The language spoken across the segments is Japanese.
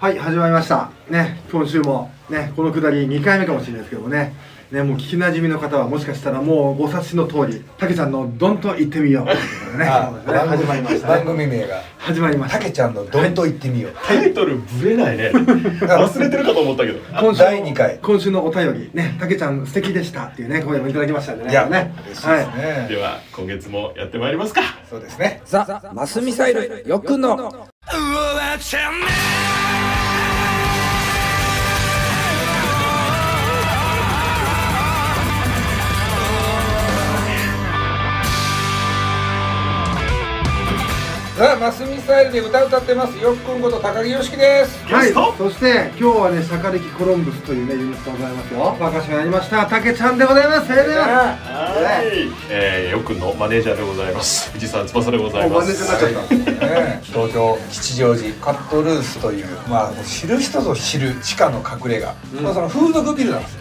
はい始まりました。ね今週もねこのくだり2回目かもしれないですけどもね。ねもう聞きなじみの方はもしかしたらもうご察しの通りたけちゃんの「どんと言ってみよう」ということでね始まりました番ね組名が。始まりました。たけちゃんのどんと言ってみよう。タイトルぶれないね。忘れてるかと思ったけど。今週の第二回。今週のお便りねたけちゃん素敵でしたっていうね声もいただきましたんでね。いや、ね。嬉しいですね。では今月もやってまいりますか。そうですね。ザ・マスミサイルよくの。さあ、マスミサイルで歌歌ってます。よっくんこと高木よしきです。はい。ゲスト、そして今日はね、シャカリキコロンブスというね、ユニットでございますよ。バカシがやりました、たけちゃんでございます。それでは、はい、えー、よくのマネージャーでございます。藤沢翼でございまもうマネージャーすになっちゃった。ね、東京吉祥寺カットルースという、まあ、知る人ぞ知る地下の隠れ家、まあ、その風俗ビルなんですよ。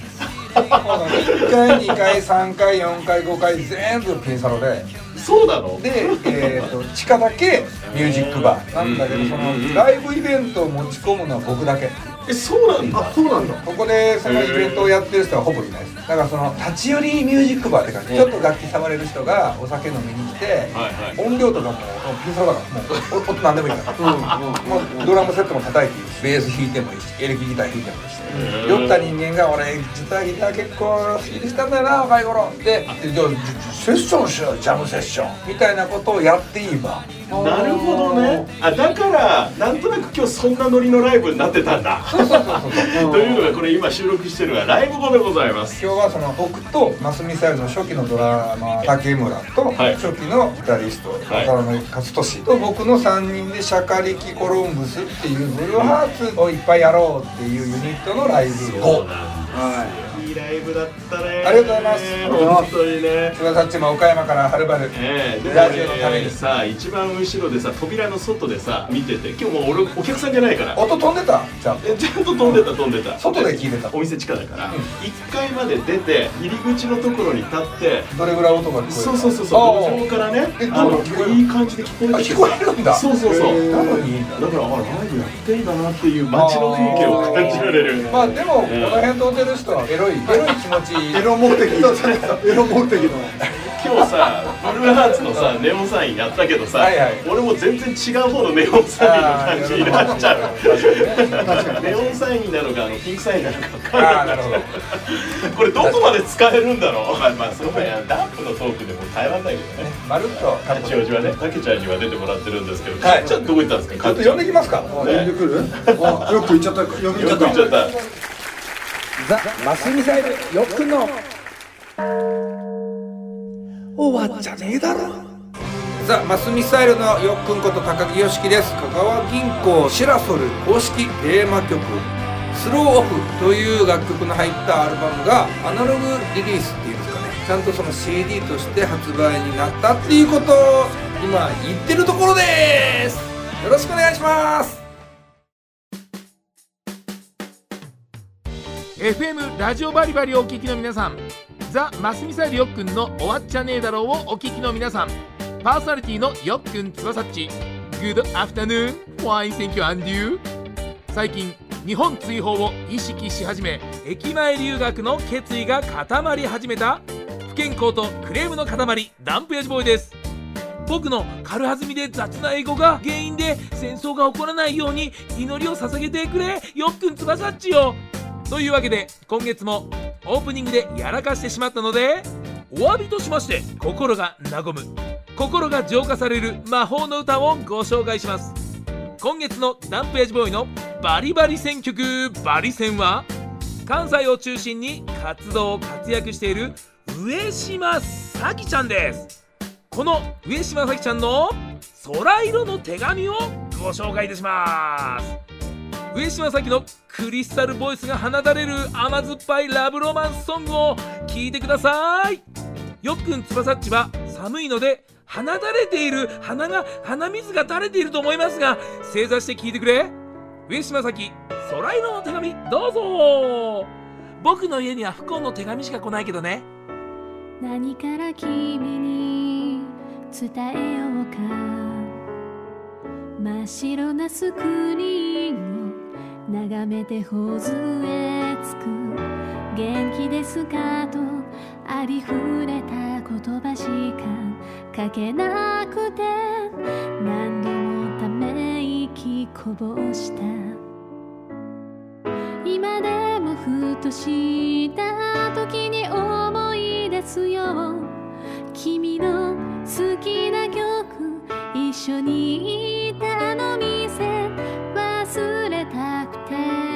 1階2階3階4階5階全部ピンサロでそうなの？で、えー、と地下だけミュージックバー。なんだけどそのライブイベントを持ち込むのは僕だけ。えそうなんだ。あ、そうなんだ。ここでそのイベントをやってる人はほぼいないです。だからその立ち寄りミュージックバーって感じ。ちょっと楽器触れる人がお酒飲みに来てはいはい。音量とかもピンサロだからもうお音なんでもいいからもうドラムセットも叩いていいしベース弾いてもいいしエレキギター弾いてもいいし酔った人間が俺実はギター結構好きでしたんだよな若い頃ででじゃあセッションしようジャムセッション。みたいなことをやっていいバーなるほどね。あだからなんとなく今日そんなノリのライブになってたんだ。というのがこれ今収録してるのがライブ後でございます。今日はその僕とマスミサイルの初期のドラマー竹村とはい。初期のギタリストはい渡辺勝利と僕の3人でシャカリキコロンブスっていうブルーハーツをいっぱいやろうっていうユニットのライブをそうなんですいいライブだったね。ありがとうございます。本当にね。菅さっちも岡山からはるばるええでラジオのために。さ一番後ろでさ扉の外でさ見てて今日もう俺お客さんじゃないから。音飛んでた？ちゃんと。えちゃんと飛んでた飛んでた。外で聞いてた。お店地下だから、1階まで出て入り口のところに立ってどれぐらい音が聞こえるそうそうそうそう。路上からねえあのいい感じで聞こえてあ聞こえるんだ。そうそうそう、なのに？いいんだだからあライブやってんだなっていう街の風景を感じられる。まあでもこの辺飛んでる人はエロいエロい気持ち。エロ目的。の、エロ目的の。今日さブルーハーツのさネオンサインやったけどさ、はいはい。俺も全然違う方のネオンサインの感じになっちゃう。ネオンサインなのかあのピンクサインなのか分かんなないるほど。これどこまで使えるんだろう。まあまあその前ダンプのトークでも耐えらんないけどね。まるっと八王子はねたけちゃんには出てもらってるんですけど、はい。かっちゃんどこ行ったんですか？ちょっと呼んできますか？あ、呼んでくる？あ、よく言っちゃった、呼んでよくちゃった。ザ・マスミサイルよくの。終わっちゃねえだろ。ザ・マスミサイルのよっくんこと高木よしきです。香川銀行シラソル公式テーマ曲「スローオフ」という楽曲の入ったアルバムがアナログリリースっていうんですかね。ちゃんとその CD として発売になったっていうことを今言ってるところです。よろしくお願いします。FM ラジオバリバリお聞きの皆さんザ・マスミサイルよっくんの終わっちゃねえだろうをお聞きの皆さんパーソナリティのよっくんつばさっち Good afternoon Fine thank you and you. 最近日本追放を意識し始め駅前留学の決意が固まり始めた不健康とクレームの塊ダンプヤジボーイです。僕の軽はずみで雑な英語が原因で戦争が起こらないように祈りを捧げてくれよっくんつばさっちよ。というわけで今月もオープニングでやらかしてしまったのでお詫びとしまして心が和む心が浄化される魔法の歌をご紹介します。今月のダンプヤジボーイのバリバリ選曲バリ戦は関西を中心に活動活躍している上島咲ちゃんです。この上島咲ちゃんの空色の手紙をご紹介いたします。上島咲のクリスタルボイスが放たれる甘酸っぱいラブロマンスソングを聴いてください。よっくんつばさっちは寒いので鼻垂れている鼻が鼻水が垂れていると思いますが正座して聞いてくれ。上島咲空色の手紙どうぞ。僕の家には不幸の手紙しか来ないけどね。何から君に伝えようか。真っ白なスクリーンをやめて頬杖つく。元気ですかとありふれた言葉しか書けなくて。何度もため息こぼした。今でもふとした時に思い出すよ。君の好きな曲一緒にいたの店忘れた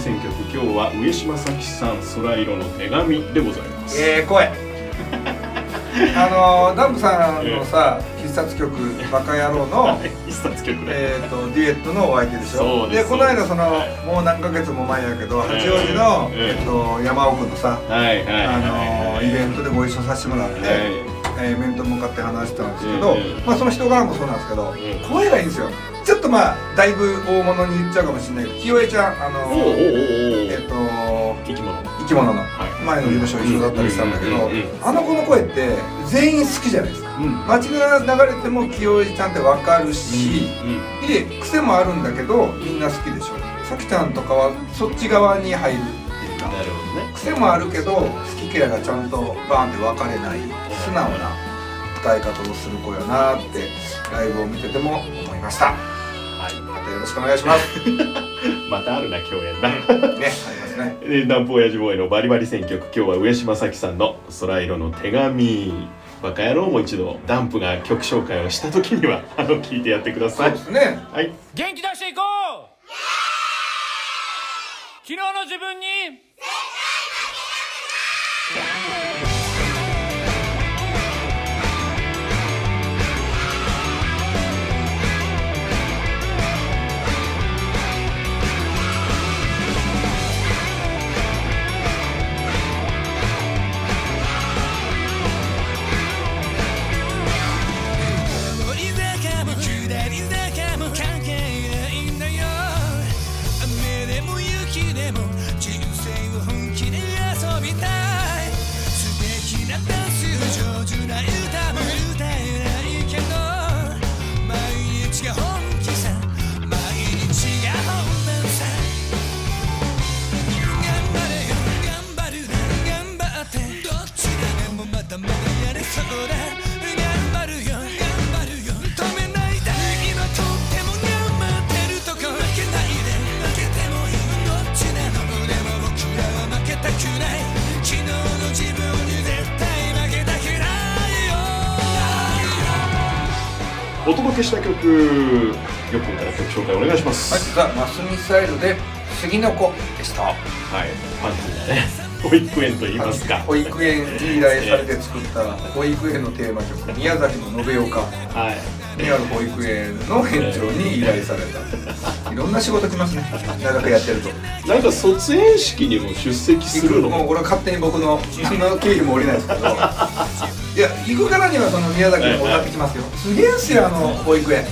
選曲今日は上島咲さん空色の手紙でございます。ええ声 あのダンプさんのさ必殺曲「バカ野郎」の一冊曲でえー、とデュエットのお相手でしょ。そうですこの間そのもう何ヶ月も前やけど八王子の、ええ。えっと山奥のさはいはいあのはいイベントでご一緒させてもらって、はい。えー面と向かって話したんですけど、ええ。まあ、その人柄もそうなんですけど、え。声がいいんですよちょっとまあだいぶ大物に言っちゃうかもしれないけど清江ちゃんあのおおおおおえっ、と生き物。生き物のはい前の事務所一緒だったりしたんだけど、あの子の声って全員好きじゃないですか、うん。街が流れても清江ちゃんって分かるし、うんで癖もあるんだけどみんな好きでしょ。さきちゃんとかはそっち側に入るっていうか癖もあるけど好き嫌いがちゃんとバーンって分かれない素直な歌い方をする子やなってライブを見てても思いました。はいまたよろしくお願いします。またあるな共演だねありますね。で 南方親父ボーイのバリバリ選曲今日は上島咲さんの空色の手紙。バカ野郎も一度ダンプが曲紹介をした時には あの聞いてやってください。そうですね。はい。元気出していこう。昨日の自分にお届けした曲よっくんから曲紹介お願いします。はい、ザ・マスミサイルで杉の子でした。はい、ファンキーなね 保育園と言いますか。保育園に依頼されて作った保育園のテーマ曲 宮崎の延岡。はい。にある保育園の園長に依頼された。いろんな仕事来ますね。長くやってると。なんか卒園式にも出席するの？もうこれは勝手に僕の何の経費も下りないですけどいや行くからにはその宮崎にも歌ってきますよ。すげえっすよあの保育園。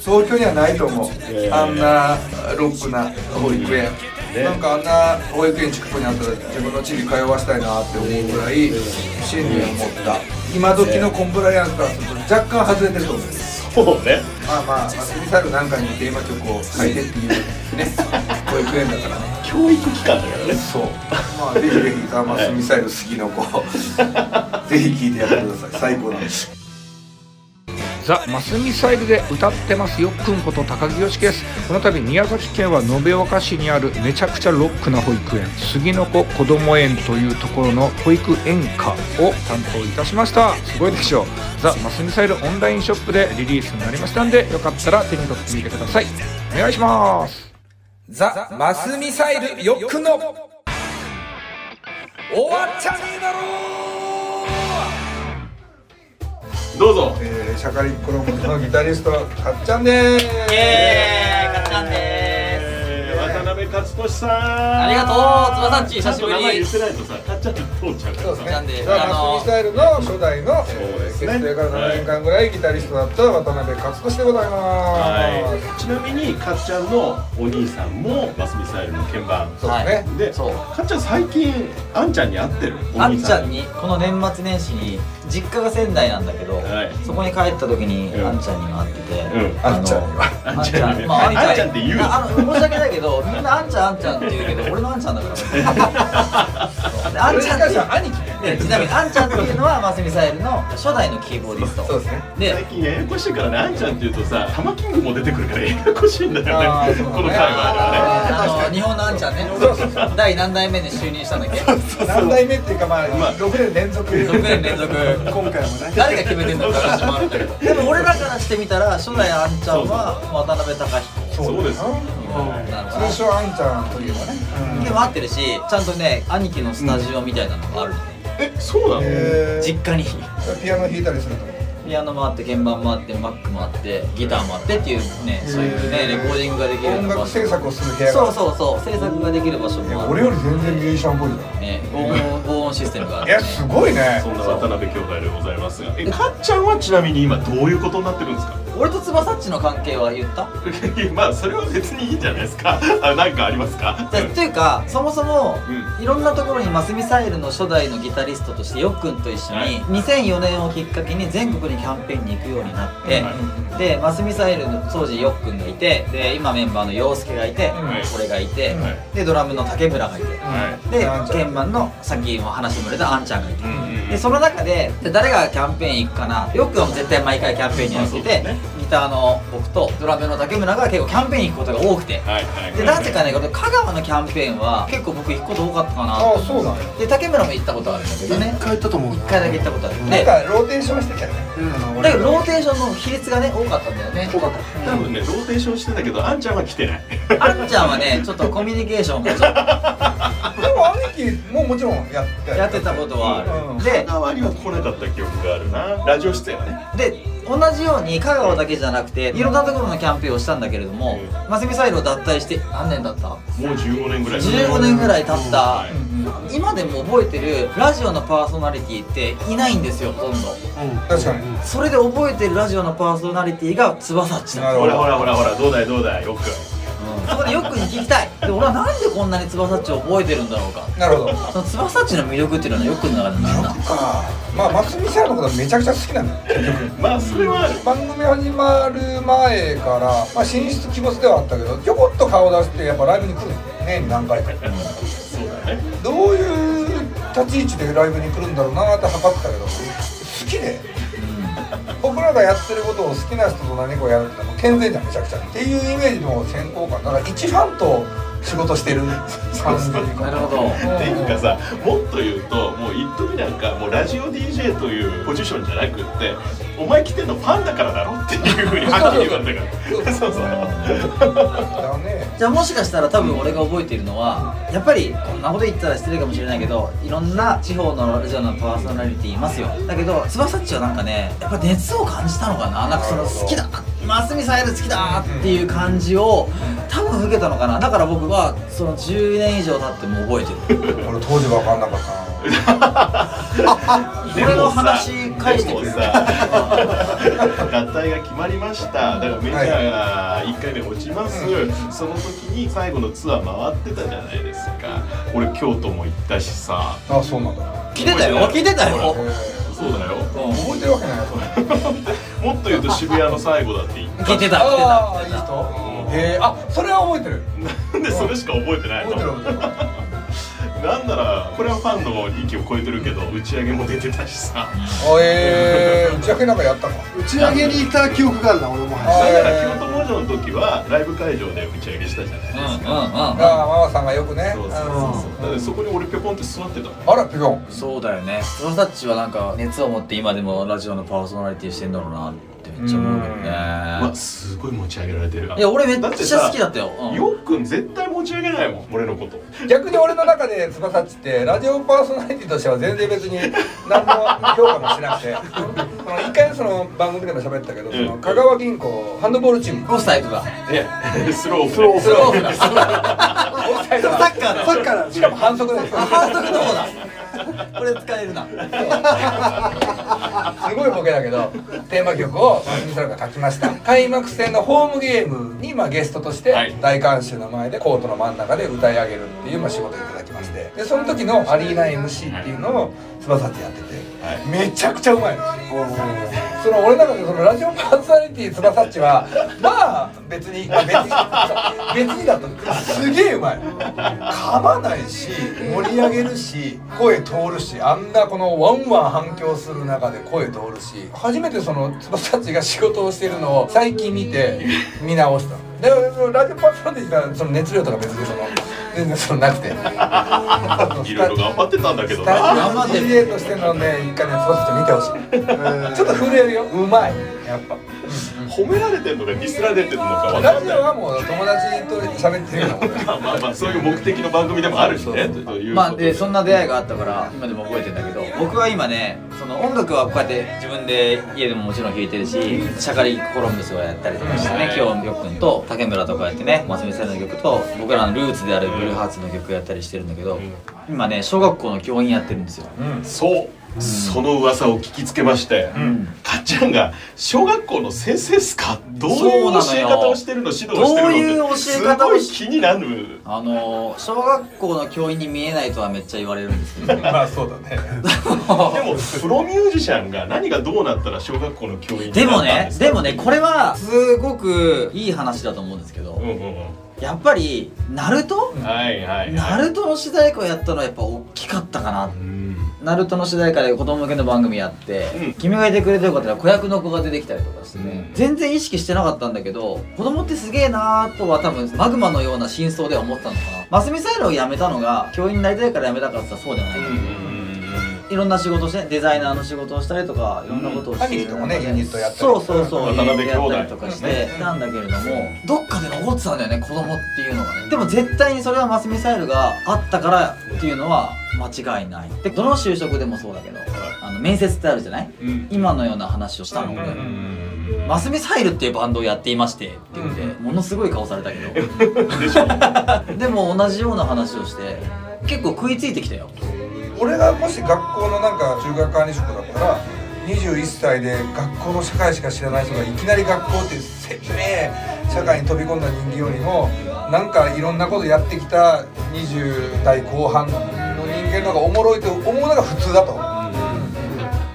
東京にはないと思う、ええあんなロックな保育園、ね。なんかあんな保育園近くにあったら自分の地に通わせたいなって思うぐらい真理を持った。今時のコンプライアンスからすると若干外れてると思う。そうね。まあまあミサイルなんかにテーマ曲を書いてっていうね 保育園だからね教育機関だからねそう。まあ、ぜひぜひ、ザ・マスミサイル杉の子。ぜひ聴いてやってください。最高なんです。ザ・マスミサイルで歌ってますよっくんこと高木よしきですこの度宮崎県は延岡市にあるめちゃくちゃロックな保育園杉の子こども園というところの保育園歌を担当いたしましたすごいでしょうザ・マスミサイルオンラインショップでリリースになりましたんでよかったら手に取ってみてくださいお願いしますザ・マスミサイルよっくんの。終わっちゃねえだろどうぞえー、シャカリッコロムのギタリスト、かっちゃんでーす。イエーイ渡辺勝利さん。ありがとう。つばさっち久しぶり。名前言ってないとさかっちゃんって通っちゃうから。さそうですね。なんで。ザ・あのマスミサイルの初代の、そうえー、ですね。結成から7年間ぐらいギタリストだった渡辺勝利でございます。はい、ちなみにかっちゃんのお兄さんもマスミサイルの鍵盤。そうですね。でそう。かっちゃん最近あんちゃんに会ってる？おあん兄さんちゃんに。この年末年始に実家が仙台なんだけど、はい。そこに帰った時にうん。あんちゃんにも会ってて、うん。あのあんちゃんには。あんちゃん。まああんちゃん。って言うあの申し訳ないけどみんなあんちゃんあんちゃんって言うけど俺のあんちゃんだから。であんちゃんって兄貴ねちなみにあんちゃんっていうのはマスミサイルの初代のキーボーディスト。そうですね。で最近ややこしいからねあんちゃんって言うとさタマキングも出てくるからややこしいんだよね。あーそうだね。この界隈ではね。あの日本のあんちゃんね。第何代目に就任したんだっけ？何代目っていうかまあまあ。6年連続。6年連続。今回もね。誰が決めてんのって話もあるんだけど。でも俺らからしてみたら初代あんちゃんは渡辺隆彦。そうです。通称あんちゃんといえばね、でも合ってるしちゃんとね兄貴のスタジオみたいなのがあるの。ねえそうなの？え実家に。ピアノ弾いたりすると？ピアノもあって鍵盤もあってマックもあってギターもあってっていうねそういうねレコーディングができる音楽制作をする部屋が。そうそうそう制作ができる場所もある。俺より全然ミュージシャンっぽいじゃん。ね防音システムがある。いやすごいね。そんな渡辺兄弟でございますが。えかっちゃんはちなみに今どういうことになってるんですか？俺と翼っちの関係は言った？まあそれは別にいいんじゃないですか。あなんかありますか？じゃあというかそもそも、ういろんなところにマスミサイルの初代のギタリストとしてよっくんと一緒に、2004年をきっかけに全国にキャンペーンに行くようになって、はでマスミサイルの当時よっくんがいてで今メンバーの陽介がいて、はい。俺がいて、はい。でドラムの竹村がいて、はい。であんちゃん鍵盤のさっきも話にも出たあんちゃんがいて、うんうんでその中でで誰がキャンペーン行くかなよくは絶対毎回キャンペーンにやってて、ね。ギターの僕とドラムの竹村が結構キャンペーン行くことが多くて、はいはいでなぜかねこれ香川のキャンペーンは結構僕行くこと多かったかなああそうなんやで竹村も行ったことあるんだけどね。一回行ったと思う。一回だけ行ったことある。なんでかローテーションしてたよね。だけどローテーションの比率がね多かったんだよね。多かっ多分ねローテーションしてたけどあんちゃんは来てない。たあんちゃんはねちょっとコミュニケーションがちょっでも兄貴ももちろんやってとやってたことはある、うんで香川には来なかった記憶があるな。ラジオ出演はね。で同じように香川だけじゃなくていろんなところのキャンペーンをしたんだけれども、うマスミサイルを脱退して何年だった？もう15年ぐらい。15年ぐらい経った、はい今でも覚えてるラジオのパーソナリティっていないんですよほとんど。確かに。それで覚えてるラジオのパーソナリティが翼っちなのほらほらほらほらどうだいどうだいよくそこでよくに聞きたい。で俺はなんでこんなに翼っちを覚えてるんだろうか。なるほど。その翼っちの魅力っていうのはよくの中で何なのか。まあ松見さんのことめちゃくちゃ好きなんだ。よ結局まあそれは番組始まる前から、まあ、進出鬼没ではあったけどちょこっと顔出してやっぱライブに来る年に何回か。そうだね。どういう立ち位置でライブに来るんだろうなって測ってたけどす好きで僕らがやってることを好きな人と何かをやるってのはもう健全じゃんめちゃくちゃ。っていうイメージの先行感だから一ファンと仕事してる感じなるほど。っていうかさもっと言うともう一時なんかもうラジオ DJ というポジションじゃなくってお前来てんのファンだからだろっていうふうにはっきり言われたから。そうそう。だねじゃあもしかしたら多分俺が覚えているのはやっぱりこんなこと言ったら失礼かもしれないけどいろんな地方のラジオのパーソナリティいますよ。だけど翼っちはなんかねやっぱ熱を感じたのかな。なんかその好きだますみさエル好きだっていう感じを多分受けたのかな。だから僕はその10年以上経っても覚えてる。俺当時分かんなかったな。俺の話返してくれでもさ脱退が決まりました。だからメジャーが1回目落ちます、その時に最後のツアー回ってたじゃないですか。俺京都も行ったしさ。あそうなんだ。聞いてたよ。聞いてたよ。そうだよ。覚えてるわけない。よそれもっと言うと渋谷の最後だって言った。聞いてた。てああいいた人へえあそれは覚えてる。なんでそれしか覚えてない覚えてるの覚えてる。なんならこれはファンの域を超えてるけど打ち上げも出てたしさ。あえー、打ち上げなんかやったの？打ち上げに行った記憶があるな俺も。あだから京都文書の時はライブ会場で打ち上げしたじゃないですか、うんうんうんああママさんがよくね。そうそうそう。そうだってそこに俺ぴょこんって座ってたあらピョンそうだよね。翼たちはなんか熱を持って今でもラジオのパーソナリティしてんだろうなってめっちゃ思うけどね。うわすごい持ち上げられてる。いや俺めっちゃ好きだったよ。うん。よっくん絶対持ち上げないもん俺のこと。逆に俺の中で翼っちってラジオパーソナリティとしては全然別に何の評価もしてなくて。その一回その番組でも喋ったけど、その香川銀行ハンドボールチーム。オフサイドだ。いやスロースローオフスローオフだ。オフサイドだ。サッカーだ。さっきからしかも反則ですあ反則の方だ？これ使えるな。すごいボケだけどテーマ曲をミサルが書きました。開幕戦のホームゲームに、まあ、ゲストとしてはい。大観衆の前でコートの真ん中で歌い上げるっていう、まあ、仕事をいただきまして。でその時のアリーナ MC っていうのを翼ってやってて、はい。めちゃくちゃうまいのその俺の中でそのラジオパーソナリティ翼っちはまあ別に別に別にだとすげえうまい。噛まないし盛り上げるし声通るしあんなこのワンワン反響する中で声通るし初めてその翼っちが仕事をしてるのを最近見て見直した。でそのラジオパーソナリティがその熱量とか別にその全然そのなくて。いろいろ頑張ってたんだけどスタジなオ DJ としてのね一回ね翼っち見てほしい。ちょっと震えるよ。うまい。やっぱ褒められてんのかディスられてるのかわかんない。オはもう友達と喋ってるような。も んまあまあまあそういう目的の番組でもあるしねというまあでそんな出会いがあったから今でも覚えてんだけど僕は今ねその音楽はこうやって自分で家でももちろん弾いてるしシャカリコロンブスをやったりとかしてねはい。今日よっくんと竹村とかやってね松見さんの曲と僕らのルーツであるブルーハーツの曲やったりしてるんだけど今ね小学校の教員やってるんですよ。そうその噂を聞きつけまして、ん。かっちゃんが小学校の先生っすか？どういう教え方をしてるの？指導してるの？どういう教え方をすごい気になる。あの小学校の教員に見えないとはめっちゃ言われるんですけど。まあそうだね。でもプロミュージシャンが何がどうなったら小学校の教員になったんでもねでもねこれはすごくいい話だと思うんですけど。うんうんうん。やっぱりナルト？はいはいはい。ナルトの主題歌をやったのはやっぱ大きかったかなうんナルトの主題歌で子供向けの番組やって「うん。君がいてくれてよかったら子役の子が出てきたりとかしてね、うん。全然意識してなかったんだけど子供ってすげえなーとは多分マグマのような真相では思ってたのかな。マスミサイルを辞めたのが教員になりたいから辞めたかって言ったらそうではない、うんうんいろんな仕事をしてデザイナーの仕事をしたりとかいろんなことをして、兄貴ともねユニットやったり。そうそうそう渡辺兄弟やったりとかしてたんだけれどもどっかで残ってたんだよね子供っていうのがね。でも絶対にそれはマスミサイルがあったからっていうのは間違いない。でどの就職でもそうだけどあの面接ってあるじゃない？うん。今のような話をしたの。で、うんマスミサイルっていうバンドをやっていましてって言って、ものすごい顔されたけど。でも同じような話をして結構食いついてきたよ俺がもし学校のなんか中学管理職だったら21歳で学校の社会しか知らない人がいきなり学校って鮮明社会に飛び込んだ人間よりもなんかいろんなことやってきた20代後半の人間の方がおもろいと思うのが普通だと。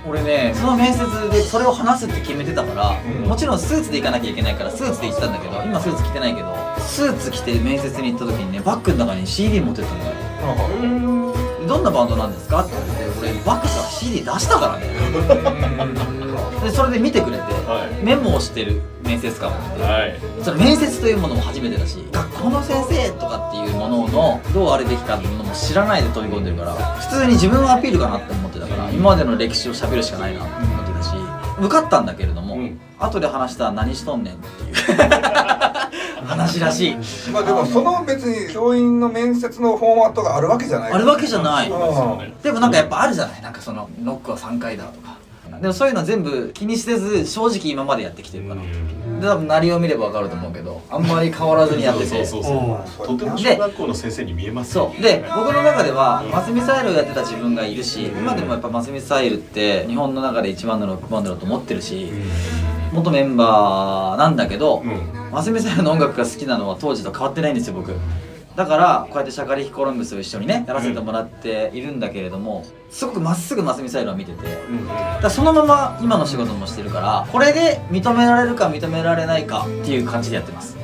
俺ねその面接でそれを話すって決めてたから、うん。もちろんスーツで行かなきゃいけないからスーツで行ってたんだけど今スーツ着てないけどスーツ着て面接に行った時にねバッグの中に CD 持ってったんだよどんなバンドなんですか?」って言われて俺バックスから CD 出したからね。でそれで見てくれて、はい。メモをしてる面接官もいて、はい。それ面接というものも初めてだし学校の先生とかっていうもののどうあるべきかっていうものも知らないで飛び込んでるから普通に自分はアピールかなって思ってたから今までの歴史を喋るしかないなって思ってたし受かったんだけれども、うん。後で話したら何しとんねんっていう 話らしい。まあでもその別に教員の面接のフォーマットがあるわけじゃない。あるわけじゃない。でもなんかやっぱあるじゃない。なんかそのノックは3回だとか。でもそういうの全部気にせず正直今までやってきてるから。で多分何を見れば分かると思うけどあんまり変わらずにやってて。そうそうそうとても小学校の先生に見えますよそう。で僕の中ではマスミサイルをやってた自分がいるし今でもやっぱマスミサイルって日本の中で一番のロックバンドだと思ってるし元メンバーなんだけど、うん。マスミサイルの音楽が好きなのは当時と変わってないんですよ僕。だからこうやってシャカリキコロンブスを一緒にねやらせてもらっているんだけれどもすごくまっすぐマスミサイルを見てて。うんだそのまま今の仕事もしてるからこれで認められるか認められないかっていう感じでやってます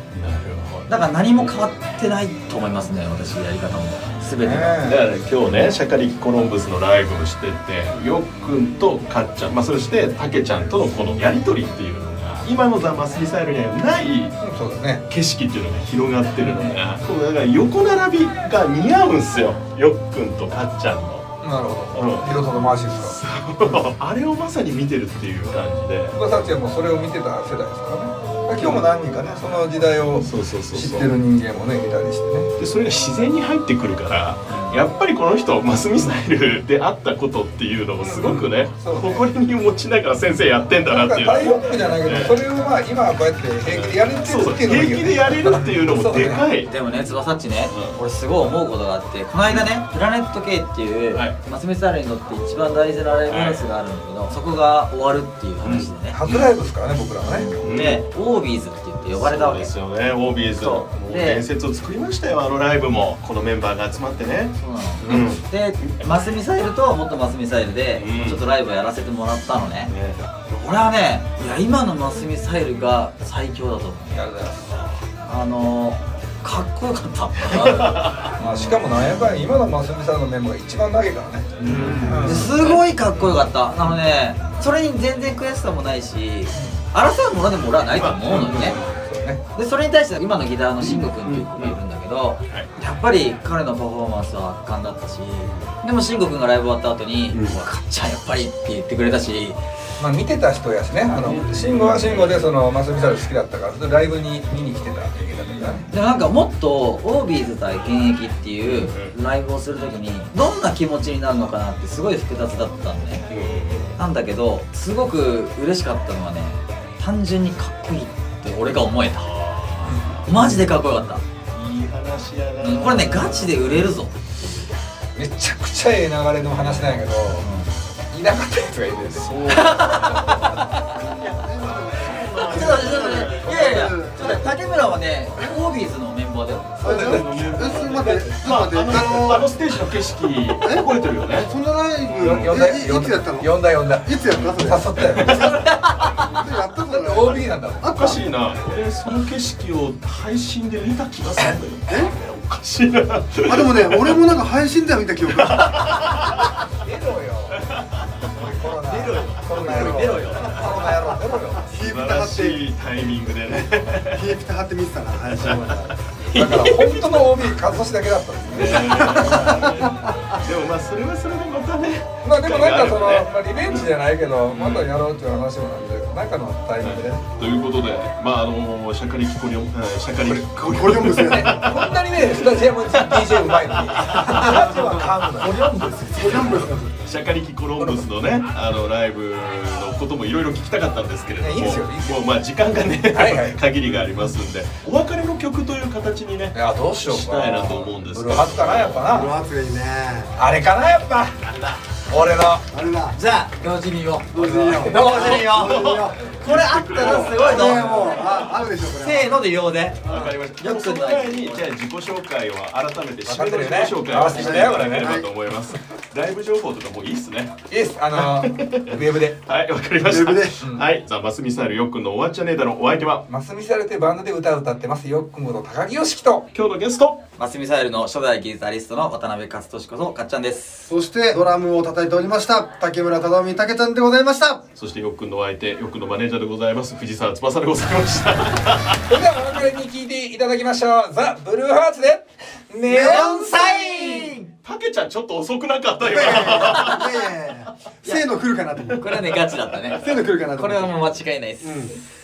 だから何も変わってないと思いますね私やり方も。全てが、だから今日ねシャカリキコロンブスのライブをしててよっくんとかっちゃん、まあ、そしてたけちゃんとのこのやり取りっていうのが今のザ・マスミサイルにはないそうだね。景色っていうのが広がってるのがこうだから横並びが似合うんすよよっくんとかっちゃんの。なるほうん。どヒロトの回しですかあれをまさに見てるっていう感じで。僕たちはもうそれを見てた世代ですからね今日も何人かねその時代を知ってる人間もねいたりしてね。でそれが自然に入ってくるからやっぱりこの人マスミサイルであったことっていうのをすごくねそうね。誇りに持ちながら先生やってんだなっていう。かタイロックじゃないけどそれをまあ今はこうやって平気でやれてそうそうるっていうのもいいよね平気でやれるっていうのもでかい。でもね翼っちね、俺すごい思うことがあってこの間ねプラネット K っていう、はい。マスミサイルにとって一番大事なライブハウスがあるんだけど、そこが終わるっていう話でね、初ライブですからね僕らはね。でオービーズって呼ばれたわけそうですよね。オービーズそうもうで伝説を作りましたよあのライブも。このメンバーが集まってね。そうなの、うん。でマスミサイルと元マスミサイルでうん。ちょっとライブをやらせてもらったのね、ね。俺はねいや今のマスミサイルが最強だと思う。あのー、かっこよかった。まあしかもなんやかんや今のマスミさんのメンバーが一番長いからね。ですごいかっこよかった。あのねそれに全然悔しさもないし争うものでも俺はないと思うのよね。でそれに対して今のギターの慎吾君っていう子がいるんだけどやっぱり彼のパフォーマンスは圧巻だったしでも慎吾君がライブ終わった後に「うわかっちゃんやっぱり」って言ってくれたしまあ見てた人やしねあの慎吾は慎吾でそのマスミサイル好きだったからライブに見に来てたったからね。でもなんかもっとオービーズ対現役っていうライブをする時にどんな気持ちになるのかなってすごい複雑だったのね。なんだけどすごく嬉しかったのはね単純にかっこいいって。俺が思えた。マジでかっこよかった、いい話やな。うんこれねガチで売れるぞ。めちゃくちゃええ流れの話なんやけどいなかったやつがいるんですよちょっと待ってちょっと待っていやいやいやちょっと待って竹村はねオービーズのメンバーだよ。待ってまあ、あのあのステージの景色覚えてるよね？そのライブ呼んだえいいつやったの？呼んだ呼んだいつやった？それ。誘ったよ OB なんだもんおかしいな。俺その景色を配信で見た気がするんだよ。おかしいな。あでもね俺もなんか配信では見た記憶が。出ろよ。コロナ出ろ。よコロナ野郎出ろよ。コロナ野郎出ろよ。素晴ヒープタ貼っらしていタイミングでね。ヒープタ貼って見てたな配信をだから本当の OB 数年だけだったんですね。でもまあそれはそれでまたね。まあでもなんかその、まあ、リベンジじゃないけどまたやろうっていう話もなんでなんかのタイミングでね。ということでまああのシャカリキコリョンはいシャカリキコリョンこれ読むんですよねこんなにねスタジアム DJ うまいのに。スタジアムは噛むのオリオンですシャカリキコロンブスのねあのライブのこともいろいろ聞きたかったんですけれどもいやいいんですよいいんですよ。もうまあ時間がね、はいはい。限りがありますんでお別れの曲という形にねいやどうしようかしたいなと思うんですけど。ブルーハーツかなやっぱな。ブルーハーツがいいね。あれかなやっぱ。俺のあれだじゃあ同時に言おう。同時に言おう。同時に言おう。同時に言おう。これあったらすごいぞ。もうああるでしょこれせーので言おうでわかりました。よくその前にじゃあ自己紹介を改めて締めの自己紹介を合わせてね。していただければと思います。ライブ情報とかもういいっすね。いいっす。あのー、ウェブで。はい、わかりました。ウェブで。はい、ザ・マスミサイルよっくんのおわっちゃねえだろお相手は？マスミサイルというバンドで歌を歌ってます。よっくんこと高木よしきと。今日のゲストマスミサイルの初代ギタリストの渡辺勝利ことかっちゃんです。そしてドラムを叩いておりました竹村忠臣竹ちゃんでございました。そしてよっくんのお相手よっくんのマネージャーでございます藤沢翼でございました。それではお別れに聞いていただきましょう。ザ・ブルーハーツでネオンサイン。たけちゃんちょっと遅くなかった今いやいやいやいやせーの来るかなと思って。これはねガチだったね。せーの来るかなと思って。これはもう間違いないです、うん